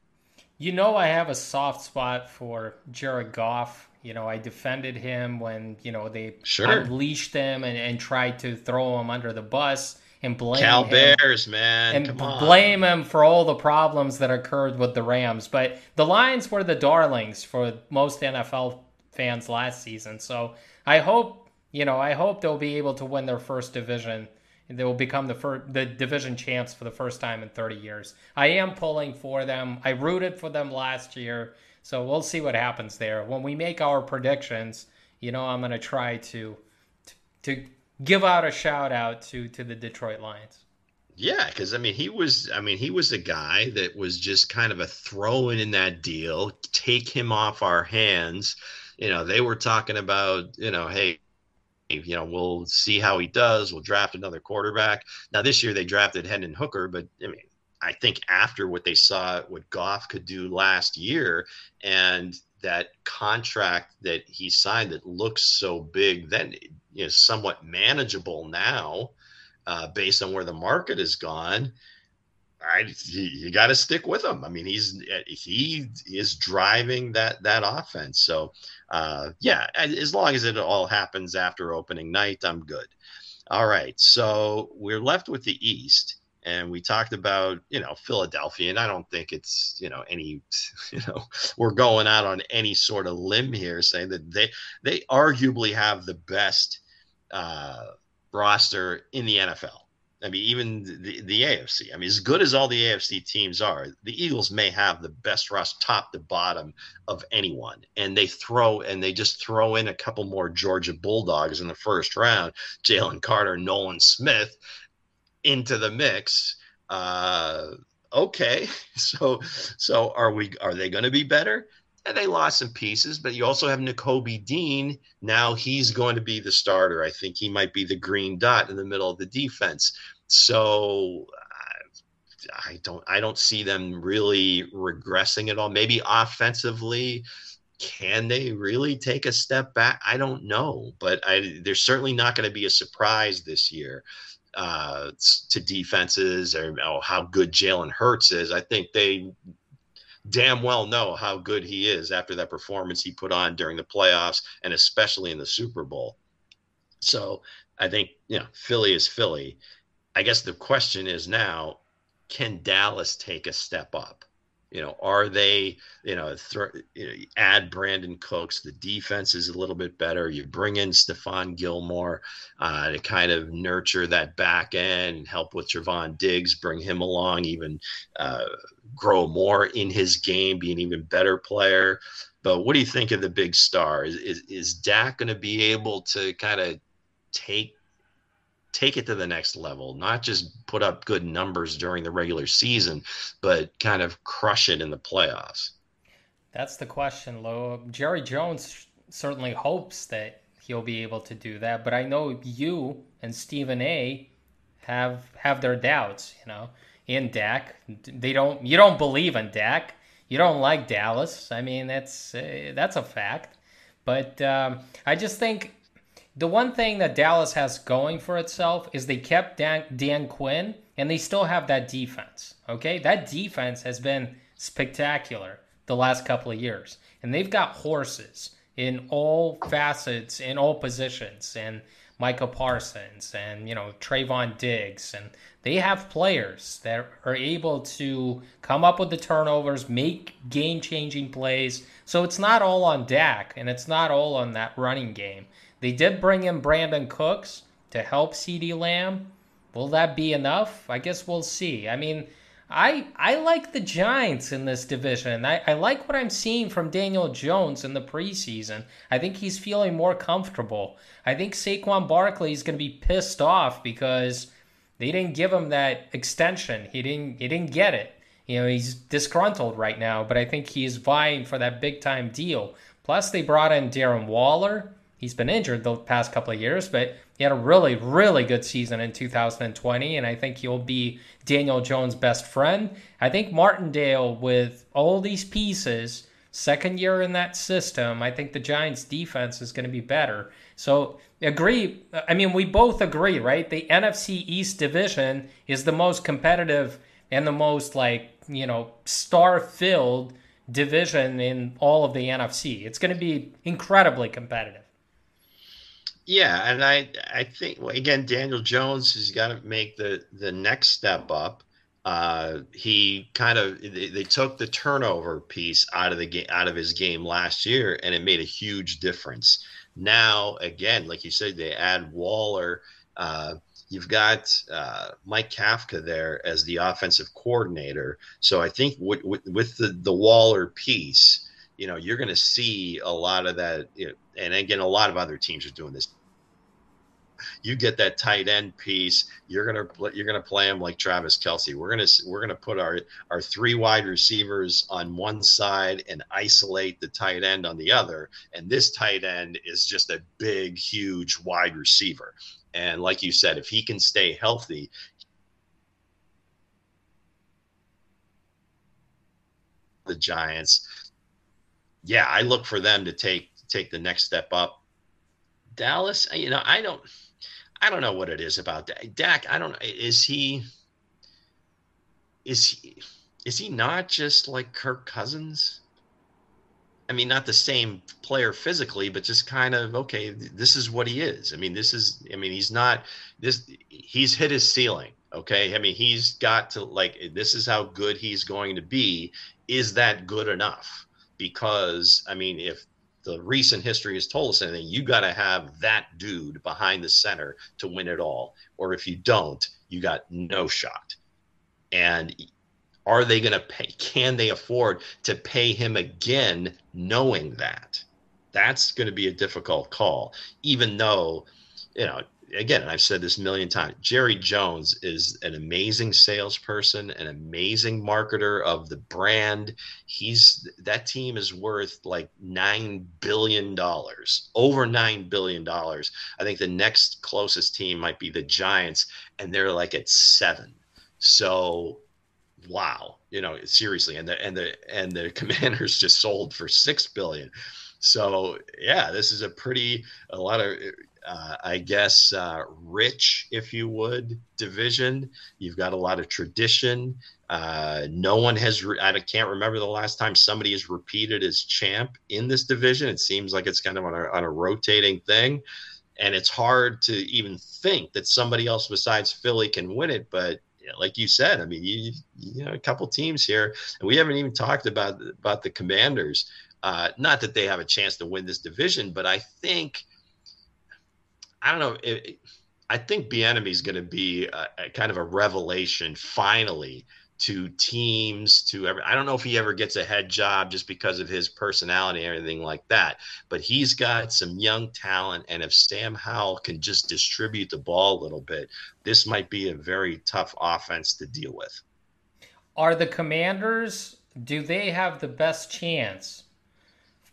You know, I have a soft spot for Jared Goff. You know, I defended him when, you know, they Sure. unleashed him and, and tried to throw him under the bus and blame Cal him. Bears, man, and blame him for all the problems that occurred with the Rams. But the Lions were the darlings for most NFL fans last season. So I hope, you know, I hope they'll be able to win their first division. They will become the first, the division champs for the first time in 30 years. I am pulling for them. I rooted for them last year. So we'll see what happens there. When we make our predictions, you know, I'm going to try to, to give out a shout out to to the Detroit Lions. Yeah, because I mean, he was. I mean, he was a guy that was just kind of a throw in in that deal. Take him off our hands. You know, they were talking about, you know, hey, you know, we'll see how he does. We'll draft another quarterback. Now this year they drafted Hendon Hooker, but I mean, I think after what they saw what Goff could do last year and that contract that he signed that looks so big, then you know, somewhat manageable now, uh, based on where the market has gone. I you got to stick with him. I mean, he's he is driving that that offense. So, uh, yeah, as long as it all happens after opening night, I'm good. All right, so we're left with the East, and we talked about you know Philadelphia, and I don't think it's you know any *laughs* you know we're going out on any sort of limb here saying that they they arguably have the best uh, roster in the NFL I mean, even the, the AFC. I mean, as good as all the AFC teams are, the Eagles may have the best rush top to bottom of anyone. And they throw and they just throw in a couple more Georgia Bulldogs in the first round, Jalen Carter, Nolan Smith into the mix. Uh, okay, *laughs* so so are we? Are they going to be better? and they lost some pieces, but you also have Nakobe Dean. Now he's going to be the starter. I think he might be the green dot in the middle of the defense. So I don't I don't see them really regressing at all. Maybe offensively, can they really take a step back? I don't know, but I, there's certainly not going to be a surprise this year uh, to defenses or oh, how good Jalen Hurts is. I think they damn well know how good he is after that performance he put on during the playoffs and especially in the Super Bowl. So I think you know Philly is Philly. I guess the question is now, can Dallas take a step up? You know, are they, you know, th- you know, add Brandin Cooks? The defense is a little bit better. You bring in Stephon Gilmore uh, to kind of nurture that back end and help with Trevon Diggs, bring him along, even uh, grow more in his game, be an even better player. But what do you think of the big star? Is, is, is Dak going to be able to kind of take take it to the next level, not just put up good numbers during the regular season, but kind of crush it in the playoffs? That's the question, Lo. Jerry Jones certainly hopes that he'll be able to do that, but I know you and Stephen A have have their doubts, you know, in Dak. They don't you don't believe in Dak. You don't like Dallas. I mean, that's uh, that's a fact. But um, I just think the one thing that Dallas has going for itself is they kept Dan, Dan Quinn and they still have that defense. Okay, that defense has been spectacular the last couple of years, and they've got horses in all facets, in all positions, and Micah Parsons and you know Trevon Diggs, and they have players that are able to come up with the turnovers, make game-changing plays. So it's not all on Dak, and it's not all on that running game. They did bring in Brandin Cooks to help CeeDee Lamb. Will that be enough? I guess we'll see. I mean, I I like the Giants in this division. I, I like what I'm seeing from Daniel Jones in the preseason. I think he's feeling more comfortable. I think Saquon Barkley is going to be pissed off because they didn't give him that extension. He didn't he didn't get it. You know, he's disgruntled right now, but I think he's vying for that big time deal. Plus, they brought in Darren Waller he's been injured the past couple of years, but he had a really, really good season in 2020, and I think he'll be Daniel Jones' best friend. I think Martindale, with all these pieces, second year in that system, I think the Giants' defense is going to be better. So, agree. I mean, we both agree, right? The NFC East division is the most competitive and the most, like, you know, star filled division in all of the NFC. It's going to be incredibly competitive. Yeah, and I I think well, again Daniel Jones has got to make the the next step up. Uh, he kind of they, they, took the turnover piece out of the game out of his game last year, and it made a huge difference. Now, again, like you said, they add Waller. Uh, you've got uh, Mike Kafka there as the offensive coordinator. So I think with, with, with the the Waller piece, you know, you're going to see a lot of that. You know, and again, a lot of other teams are doing this you get that tight end piece. You're gonna you're gonna play him like Travis Kelce. We're gonna we're gonna put our our three wide receivers on one side and isolate the tight end on the other. And this tight end is just a big, huge wide receiver. And like you said, if he can stay healthy, the Giants, yeah, I look for them to take take the next step up. Dallas, you know, I don't I don't know what it is about Dak. I don't is he is he is he not just like Kirk Cousins? I mean, not the same player physically, but just kind of okay. This is what he is. I mean, this is. I mean, he's not this. He's hit his ceiling. Okay. I mean, he's got to like. This is how good he's going to be. Is that good enough? Because I mean, if the recent history has told us anything, you got to have that dude behind the center to win it all. Or if you don't, you got no shot. And are they going to pay? Can they afford to pay him again, knowing that? That's going to be a difficult call, even though, you know, again, I've said this a million times. Jerry Jones is an amazing salesperson, an amazing marketer of the brand. He's that team is worth like nine billion dollars, over nine billion dollars. I think the next closest team might be the Giants, and they're like at seven. So, wow, you know, seriously, and the and the and the *laughs* Commanders just sold for six billion. So yeah, this is a pretty a lot of uh, I guess, uh, rich, if you would, division. You've got a lot of tradition. Uh, no one has, re- I can't remember the last time somebody has repeated as champ in this division. It seems like it's kind of on a, on a rotating thing. And it's hard to even think that somebody else besides Philly can win it. But like you said, I mean, you, you know, a couple teams here, and we haven't even talked about about the Commanders. Uh, not that they have a chance to win this division, but I think I don't know. It, I think Bieniemy is going to be a, a kind of a revelation finally to teams to every I don't know if he ever gets a head job just because of his personality and everything like that, but he's got some young talent and if Sam Howell can just distribute the ball a little bit, this might be a very tough offense to deal with. Are the Commanders do they have the best chance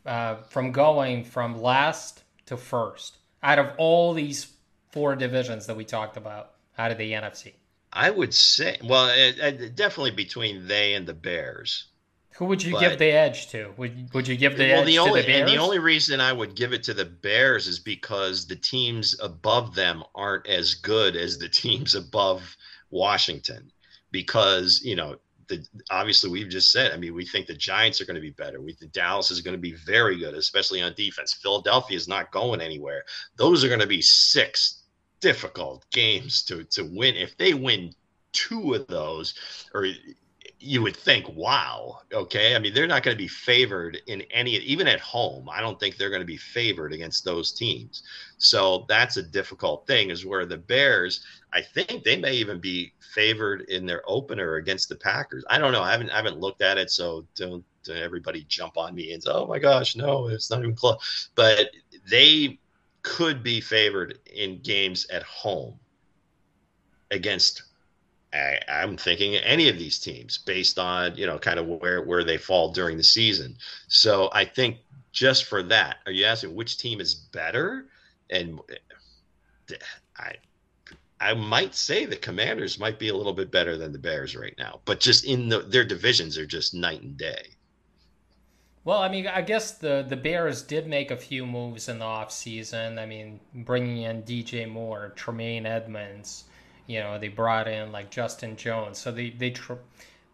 uh, from going from last to first? Out of all these four divisions that we talked about out of the NFC? I would say, well, it, it, definitely between they and the Bears. Who would you but, give the edge to? Would Would you give the well, edge the only, to the Bears? And the only reason I would give it to the Bears is because the teams above them aren't as good as the teams above Washington. Because you know the obviously we've just said. I mean, we think the Giants are going to be better. We think Dallas is going to be very good, especially on defense. Philadelphia is not going anywhere. Those are going to be six difficult games to to win. If they win two of those, or you would think, wow, okay. I mean, they're not going to be favored in any, even at home. I don't think they're going to be favored against those teams. So that's a difficult thing, is where the Bears, I think they may even be favored in their opener against the Packers. I don't know. I haven't, I haven't looked at it. So don't, don't everybody jump on me and say, oh my gosh, no, it's not even close. But they could be favored in games at home against I, am thinking any of these teams based on you know kind of where where they fall during the season. So I think just for that, are you asking which team is better? And I I might say the Commanders might be a little bit better than the Bears right now, but just in the, their divisions are just night and day. Well, I mean, I guess the, the Bears did make a few moves in the offseason. I mean, bringing in DJ Moore, Tremaine Edmunds, you know, they brought in like Justin Jones, so they they tr-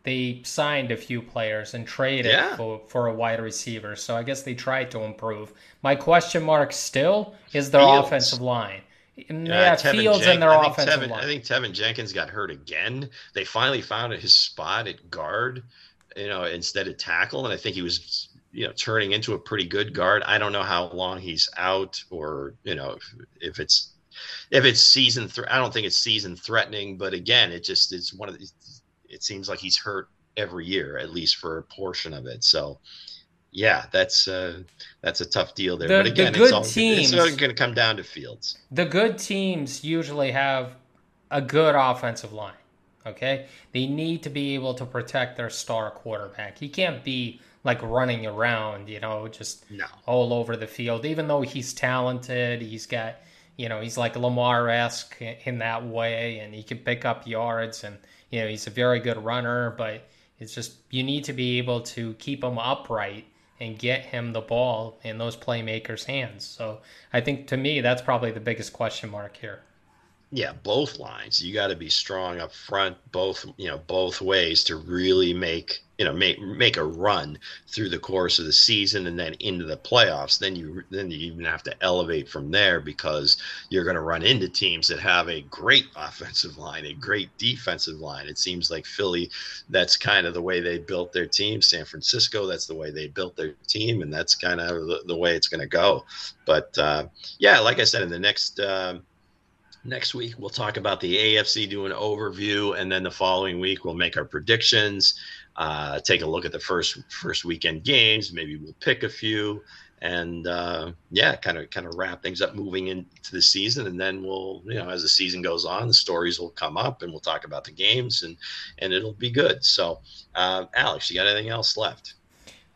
they signed a few players and traded yeah. for, for a wide receiver. So I guess they tried to improve. My question mark still is their Fields. offensive line. Mm, uh, yeah, Fields Jen- and their I offensive Teven, line. I think Teven Jenkins got hurt again. They finally found his spot at guard, you know, instead of tackle, and I think he was you know turning into a pretty good guard. I don't know how long he's out, or you know if, if it's if it's season, th- I don't think it's season threatening, but again, it just it's one of these. It seems like he's hurt every year, at least for a portion of it. So yeah, that's uh, that's a tough deal there. The, but again, the good it's, all, teams, it's going to come down to Fields. The good teams usually have a good offensive line. Okay, they need to be able to protect their star quarterback. He can't be like running around, you know, just no. all over the field. Even though he's talented, he's got, you know, he's like Lamar esque in that way, and he can pick up yards, and you know, he's a very good runner. But it's just you need to be able to keep him upright and get him the ball in those playmakers' hands. So I think to me that's probably the biggest question mark here. Yeah, both lines. You got to be strong up front, both you know, both ways to really make you know make make a run through the course of the season and then into the playoffs. Then you then you even have to elevate from there because you're going to run into teams that have a great *laughs* offensive line, a great defensive line. It seems like Philly, that's kind of the way they built their team. San Francisco, that's the way they built their team, and that's kind of the, the way it's going to go. But uh, yeah, like I said, in the next. Uh, next week we'll talk about the AFC, do an overview, and then the following week we'll make our predictions, uh, take a look at the first first weekend games. Maybe we'll pick a few, and uh, yeah, kind of kind of wrap things up moving into the season, and then we'll you know as the season goes on, the stories will come up, and we'll talk about the games, and and it'll be good. So, uh, Alex, you got anything else left?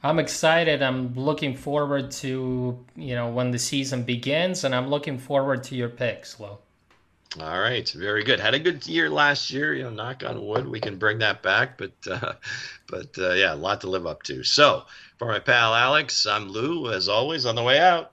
I'm excited. I'm looking forward to you know when the season begins, and I'm looking forward to your picks, Lou. All right, very good. Had a good year last year. You know, knock on wood, we can bring that back. But, uh, but uh, yeah, a lot to live up to. So, for my pal Alex, I'm Lou. As always, on the way out.